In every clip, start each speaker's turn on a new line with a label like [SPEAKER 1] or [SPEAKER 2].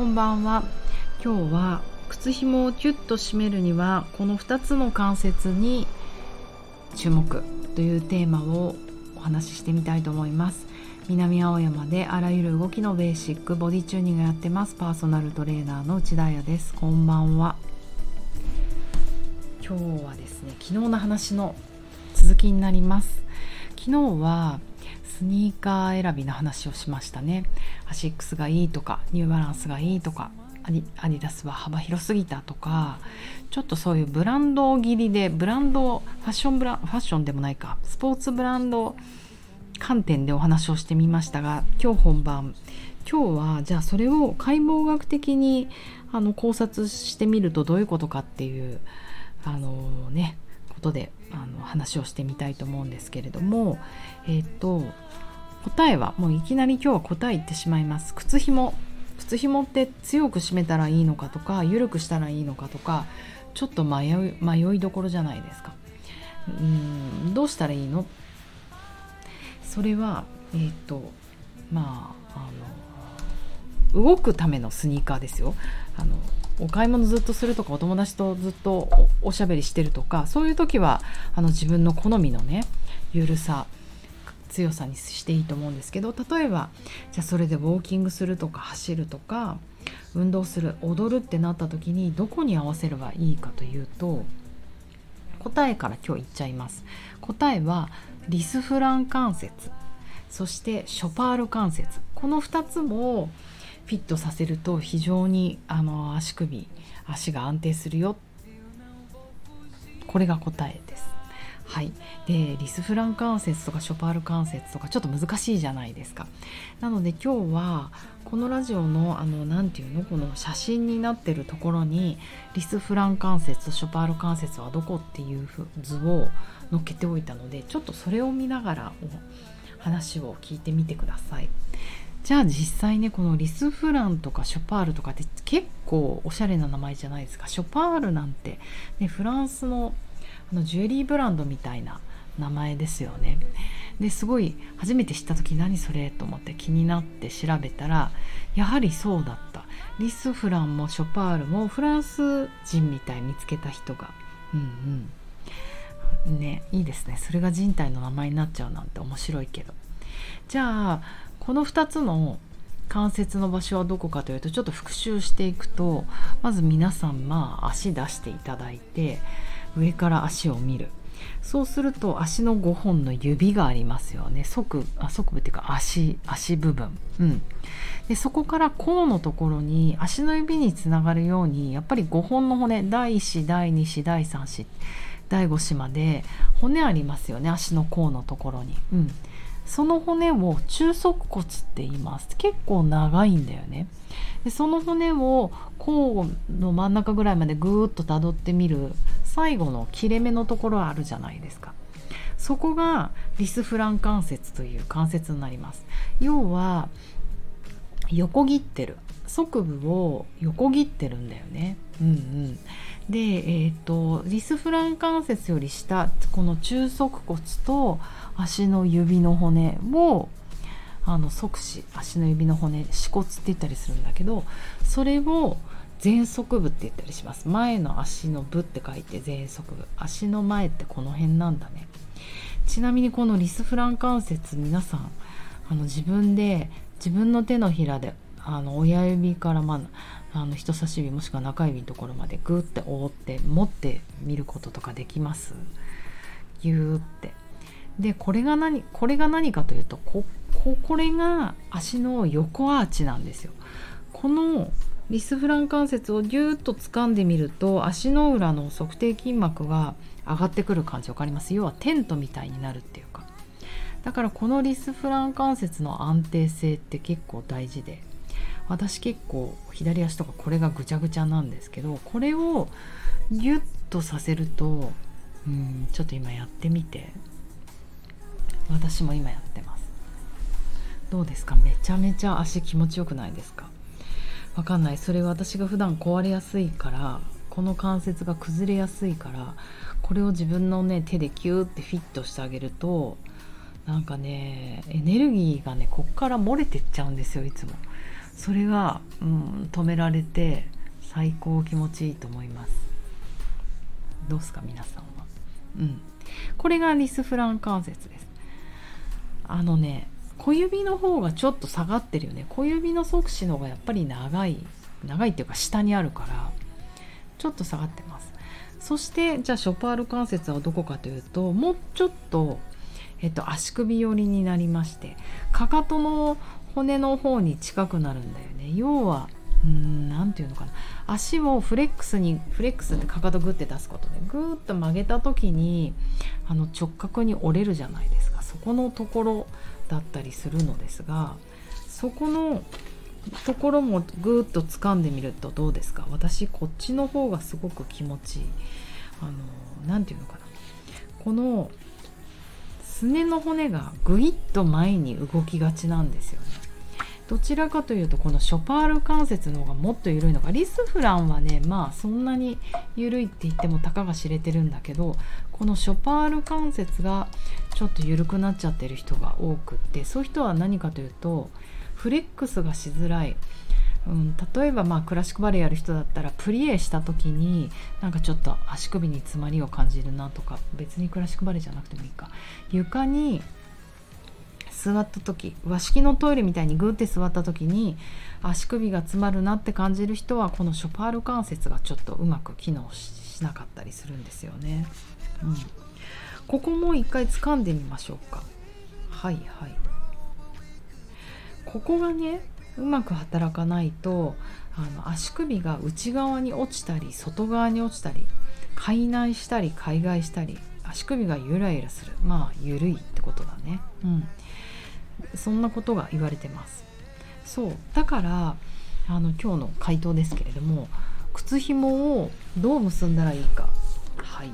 [SPEAKER 1] こんばんは。今日は靴紐をキュッと締めるにはこの2つの関節に注目というテーマをお話ししてみたいと思います。南青山であらゆる動きのベーシックボディチューニングやってます。パーソナルトレーナーの内田彩です。こんばんは。今日はですね昨日の話の続きになります。昨日はスニーカー選びの話をしましたね。アシックスがいいとかニューバランスがいいとかアディダスは幅広すぎたとかちょっとそういうブランド切りでブランドファッションブラファッションでもないかスポーツブランド観点でお話をしてみましたが今日本番今日はじゃあそれを解剖学的にあの考察してみるとどういうことかっていうあのねことであの話をしてみたいと思うんですけれどもえっ、ー、と答えはもういきなり今日は答え言ってしまいます。靴紐。靴紐って強く締めたらいいのかとか緩くしたらいいのかとかちょっと迷い迷いどころじゃないですか。うんどうしたらいいの？それはえっ、ー、とまああの動くためのスニーカーですよ。あのお買い物ずっとするとかお友達とずっとおしゃべりしてるとかそういう時はあの自分の好みのねゆるさ強さにしていいと思うんですけど例えばじゃあそれでウォーキングするとか走るとか運動する踊るってなった時にどこに合わせればいいかというと答えから今日言っちゃいます。答えはリスフラン関節そしてショパール関節。この2つもフィットさせると非常にあの足首足が安定するよこれが答えです。はい、でリスフラン関節とかショパール関節とかちょっと難しいじゃないですか。なので今日はこのラジオのあの何て言うの？この写真になってるところにリスフラン関節とショパール関節はどこっていう図を載っけておいたのでちょっとそれを見ながら話を聞いてみてください。じゃあ実際ねこのリスフランとかショパールとかって結構おしゃれな名前じゃないですか。ショパールなんて、ね、フランスのあのジュエリーブランドみたいな名前ですよね。ですごい初めて知った時何それと思って気になって調べたらやはりそうだった。リスフランもショパールもフランス人みたい見つけた人が。うんうん。ねいいですね。それが人体の名前になっちゃうなんて面白いけど。じゃあこの2つの関節の場所はどこかというとちょっと復習していくとまず皆さんまあ足出していただいて上から足を見る。そうすると足の5本の指がありますよね。側あ側部っていうか足足部分、うん、でそこから甲のところに足の指につながるようにやっぱり5本の骨第1子第2子第3子第5子まで骨ありますよね。足の甲のところに。うん。その骨を中足骨って言います。結構長いんだよね。でその骨を甲の真ん中ぐらいまでぐーっとたどってみる最後の切れ目のところあるじゃないですか。そこがリスフラン関節という関節になります。要は横切ってる。側部を横切ってるんだよね。うんうん。で、えーと、リスフラン関節より下この中足骨と足の指の骨をあの側肢足の指の骨趾骨って言ったりするんだけどそれを前足部って言ったりします。前の足の部って書いて前足部。足の前ってこの辺なんだね。ちなみにこのリスフラン関節皆さんあの自分で自分の手のひらであの親指からまああの人差し指もしくは中指のところまでグーって覆って持ってみることとかできます？ギューって。でこれが何これが何かというとこここれが足の横アーチなんですよ。このリスフラン関節をギューッと掴んでみると足の裏の測定筋膜が上がってくる感じ分かります？要はテントみたいになるっていうか。だからこのリスフラン関節の安定性って結構大事で。私結構左足とかこれがぐちゃぐちゃなんですけどこれをギュッとさせるとうんちょっと今やってみて私も今やってます。どうですか？めちゃめちゃ足気持ちよくないですか？わかんない。それ私が普段壊れやすいからこの関節が崩れやすいからこれを自分のね手でキューってフィットしてあげるとなんかねエネルギーがねこっから漏れてっちゃうんですよいつも。それが、うん、止められて最高気持ちいいと思います。どうですか皆さんは。うん。これがリスフラン関節です。あのね小指の方がちょっと下がってるよね。小指の側視の方がやっぱり長い長いっていうか下にあるからちょっと下がってます。そしてじゃあショパール関節はどこかというともうちょっと、えっと、足首寄りになりましてかかとの骨の方に近くなるんだよね。要は何て言うのかな。足をフレックスにフレックスってかかとグッて出すことでグーッと曲げた時にあの直角に折れるじゃないですか。そこのところだったりするのですがそこのところもぐーっと掴んでみるとどうですか？私こっちの方がすごく気持ちいい。あの何て言うのかな。このすねの骨がぐいっと前に動きがちなんですよね。どちらかというとこのショパール関節の方がもっと緩いのかリスフランはねまあそんなに緩いって言ってもたかが知れてるんだけどこのショパール関節がちょっと緩くなっちゃってる人が多くってそういう人は何かというとフレックスがしづらい、うん、例えばまあクラシックバレエやる人だったらプリエした時になんかちょっと足首に詰まりを感じるなとか別にクラシックバレエじゃなくてもいいか床に座った時和式のトイレみたいにグーって座った時に足首が詰まるなって感じる人はこのショパール関節がちょっとうまく機能しなかったりするんですよね。うん、ここも一回掴んでみましょうか。はいはいここがねうまく働かないとあの足首が内側に落ちたり外側に落ちたり海内したり海外したり足首がゆらゆらする。まあゆるいってことだね。うん。そんなことが言われてます。そう。だからあの今日の回答ですけれども靴紐をどう結んだらいいか。はい。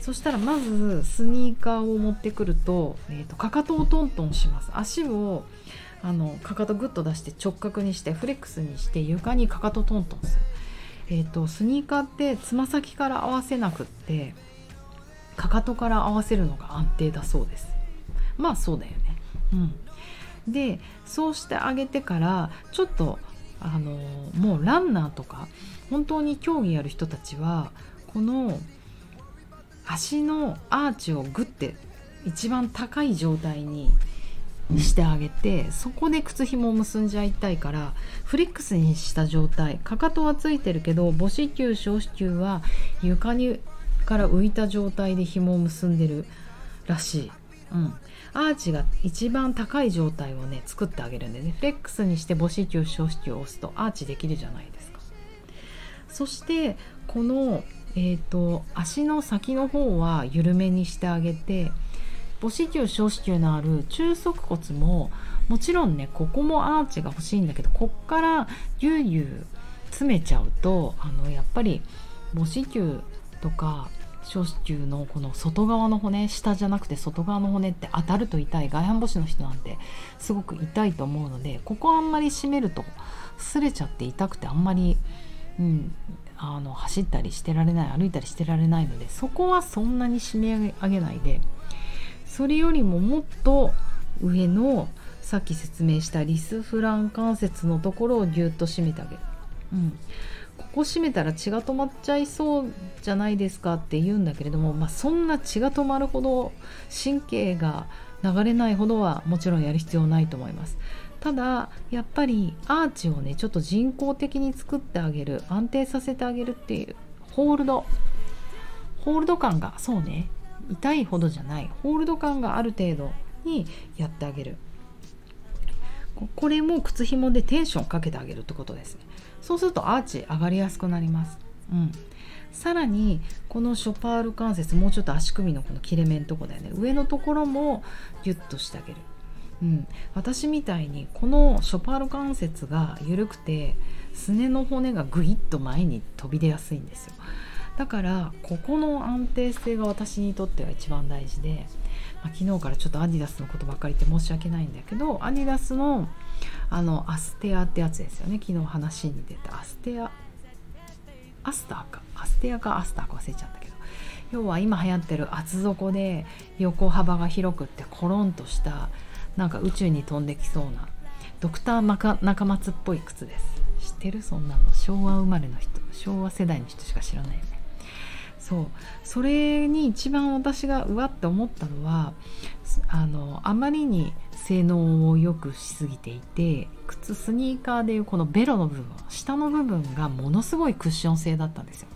[SPEAKER 1] そしたらまずスニーカーを持ってくると,、えーと、かかとをトントンします。足をあのかかとグッと出して直角にしてフレックスにして床にかかとトントンする、えーとスニーカーってつま先から合わせなくってかかとから合わせるのが安定だそうです。まあそうだよね。うん。でそうしてあげてからちょっとあのもうランナーとか本当に競技やる人たちはこの足のアーチをグッて一番高い状態にしてあげてそこで靴ひもを結んじゃいたいからフレックスにした状態。かかとはついてるけど母子球小子球は床にから浮いた状態で紐を結んでるらしい。うん、アーチが一番高い状態をね作ってあげるんでね。フレックスにして母子球小子球を押すとアーチできるじゃないですか。そしてこの、えーと、足の先の方は緩めにしてあげて母子球小子球のある中足骨ももちろんねここもアーチが欲しいんだけどこっからぎゅうぎゅう詰めちゃうとあのやっぱり母子球とか小子宮のこの外側の骨下じゃなくて外側の骨って当たると痛い外反母趾の人なんてすごく痛いと思うのでここあんまり締めると擦れちゃって痛くてあんまり、うん、あの走ったりしてられない歩いたりしてられないのでそこはそんなに締め上げないでそれよりももっと上のさっき説明したリスフラン関節のところをぎゅっと締めてあげる。うん。ここ閉めたら血が止まっちゃいそうじゃないですかって言うんだけれども、まあ、そんな血が止まるほど神経が流れないほどはもちろんやる必要ないと思います。ただやっぱりアーチをねちょっと人工的に作ってあげる安定させてあげるっていうホールドホールド感がそうね。痛いほどじゃないホールド感がある程度にやってあげる。これも靴紐でテンションかけてあげるってことですね。そうするとアーチ上がりやすくなります。うん、さらにこのショパール関節もうちょっと足首のこの切れ目のとこだよね。上のところもギュッとしてあげる、うん、私みたいにこのショパール関節が緩くてすねの骨がグイッと前に飛び出やすいんですよ。だからここの安定性が私にとっては一番大事で、まあ、昨日からちょっとアディダスのことばっかり言って申し訳ないんだけどアディダスのあのアステアってやつですよね。昨日話に出たアステアアスターか。アステアかアスターか忘れちゃったけど。要は今流行ってる厚底で横幅が広くってコロンとしたなんか宇宙に飛んできそうなドクター中松っぽい靴です。知ってる？そんなの。昭和生まれの人昭和世代の人しか知らないよね。そう。それに一番私がうわって思ったのはあのあまりに性能を良くしすぎていて靴スニーカーでいうこのベロの部分下の部分がものすごいクッション性だったんですよ。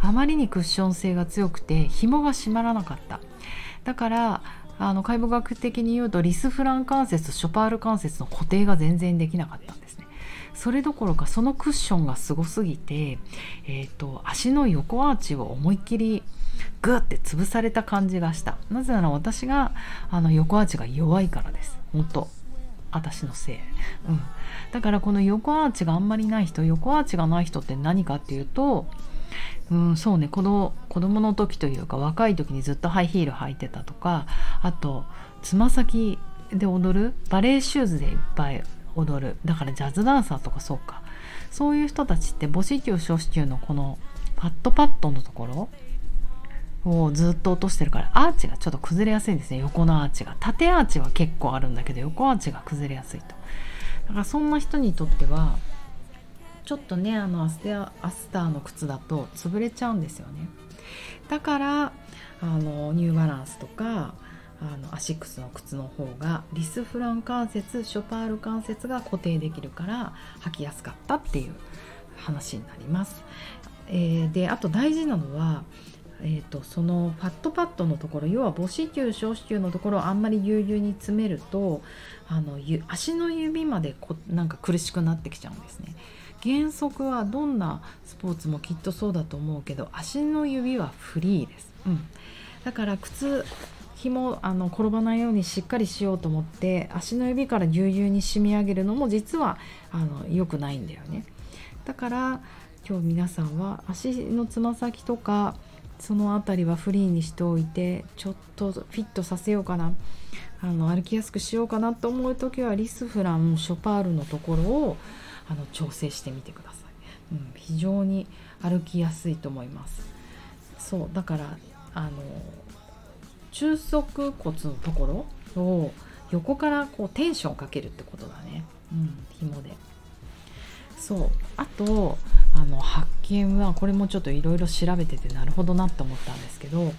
[SPEAKER 1] あまりにクッション性が強くて紐が締まらなかった。だからあの解剖学的に言うとリスフラン関節とショパール関節の固定が全然できなかったんです。それどころかそのクッションがすごすぎて、えーと、足の横アーチを思いっきりグッて潰された感じがした。なぜなら私があの横アーチが弱いからです。本当。私のせい、うん、だからこの横アーチがあんまりない人横アーチがない人って何かっていうとうん、そうね。子供子供の時というか若い時にずっとハイヒール履いてたとかあとつま先で踊るバレエシューズでいっぱい踊る。だからジャズダンサーとかそうか。そういう人たちって母子球小子球のこのパッドパッドのところをずっと落としてるからアーチがちょっと崩れやすいんですね。横のアーチが。縦アーチは結構あるんだけど横アーチが崩れやすいと。だからそんな人にとってはちょっとねあのアステアアスターの靴だと潰れちゃうんですよね。だからあのニューバランスとかあのアシックスの靴の方がリスフラン関節ショパール関節が固定できるから履きやすかったっていう話になります。えー、であと大事なのはえーと、そのファットパッドのところ要は母子球小子球のところをあんまりぎゅうぎゅうに詰めるとあの足の指までこなんか苦しくなってきちゃうんですね。原則はどんなスポーツもきっとそうだと思うけど足の指はフリーです、うん、だから靴紐あの転ばないようにしっかりしようと思って足の指からぎゅうぎゅうに締め上げるのも実はあの良くないんだよね。だから今日皆さんは足のつま先とかその辺りはフリーにしておいてちょっとフィットさせようかな。あの歩きやすくしようかなと思う時はリスフランショパールのところをあの調整してみてください、うん、非常に歩きやすいと思います。そうだからあの中足骨のところを横からこうテンションをかけるってことだね、うん、紐で。そう。あとあの発見はこれもちょっといろいろ調べててなるほどなって思ったんですけど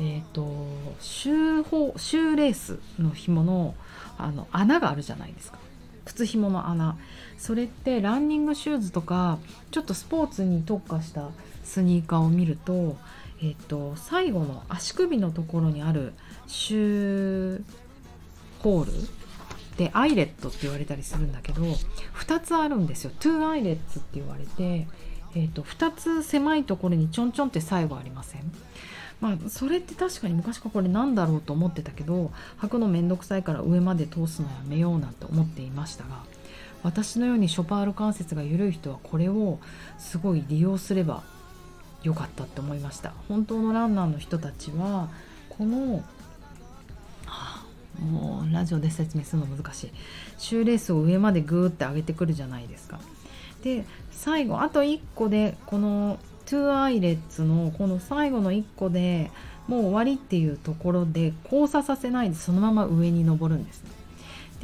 [SPEAKER 1] えーと、シューシューレースの紐のあの穴があるじゃないですか。靴紐の穴。それってランニングシューズとかちょっとスポーツに特化したスニーカーを見ると,、えっと最後の足首のところにある shoe hole で eyelet って言われたりするんだけど2つあるんですよ。 two eyelets って言われて、えーと、と2つ狭いところにちょんちょんって最後ありません。まあそれって確かに昔からこれなんだろうと思ってたけど履くのめんどくさいから上まで通すのやめようなんて思っていましたが私のようにショパール関節が緩い人はこれをすごい利用すればよかったって思いました。本当のランナーの人たちはこの、もうラジオで説明するの難しい。シューレースを上までグーって上げてくるじゃないですか。で最後あと1個でこの two eyelets のこの最後の1個でもう終わりっていうところで交差させないでそのまま上に登るんですね。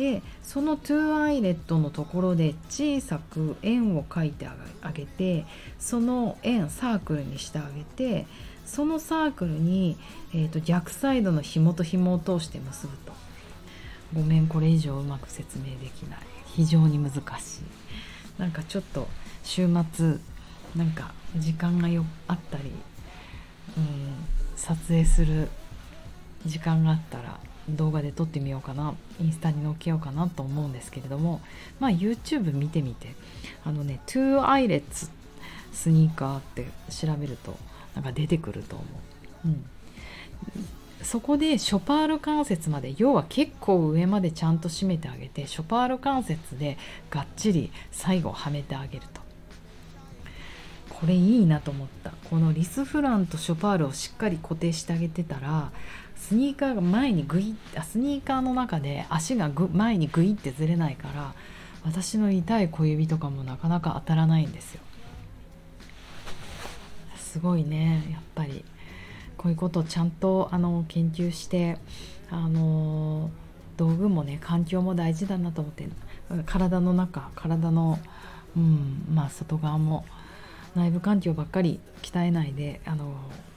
[SPEAKER 1] でその two eyelet のところで小さく円を描いてあげてその円サークルにしてあげてそのサークルに、えーと、逆サイドの紐と紐を通して結ぶと。ごめんこれ以上うまく説明できない。非常に難しい。なんかちょっと週末なんか時間がよあったり、うん、撮影する時間があったら動画で撮ってみようかなインスタに載っけようかなと思うんですけれどもまあ YouTube 見てみてあのね Two Eyelets スニーカーって調べるとなんか出てくると思う、うん、そこでショパール関節まで要は結構上までちゃんと締めてあげてショパール関節でがっちり最後はめてあげると。これいいなと思った。このリスフランとショパールをしっかり固定してあげてたらスニーカーが前にグイッスニーカーの中で足がぐ前にグイってずれないから私の痛い小指とかもなかなか当たらないんですよ。すごいねやっぱり。こういうことをちゃんとあの研究してあの道具もね環境も大事だなと思って体の中体の、うんまあ、外側も内部環境ばっかり鍛えないであの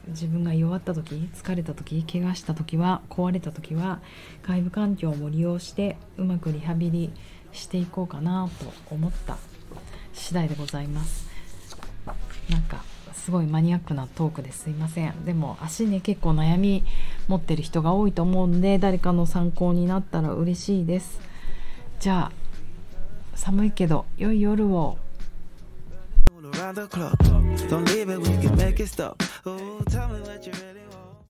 [SPEAKER 1] 自分が弱った時疲れた時怪我した時は壊れた時は外部環境も利用してうまくリハビリしていこうかなと思った次第でございます。なんかすごいマニアックなトークですいません。でも足ね結構悩み持ってる人が多いと思うんで誰かの参考になったら嬉しいです。じゃあ寒いけど良い夜を around the clock. Don't leave it, we can make it stop. Oh, tell me what you really.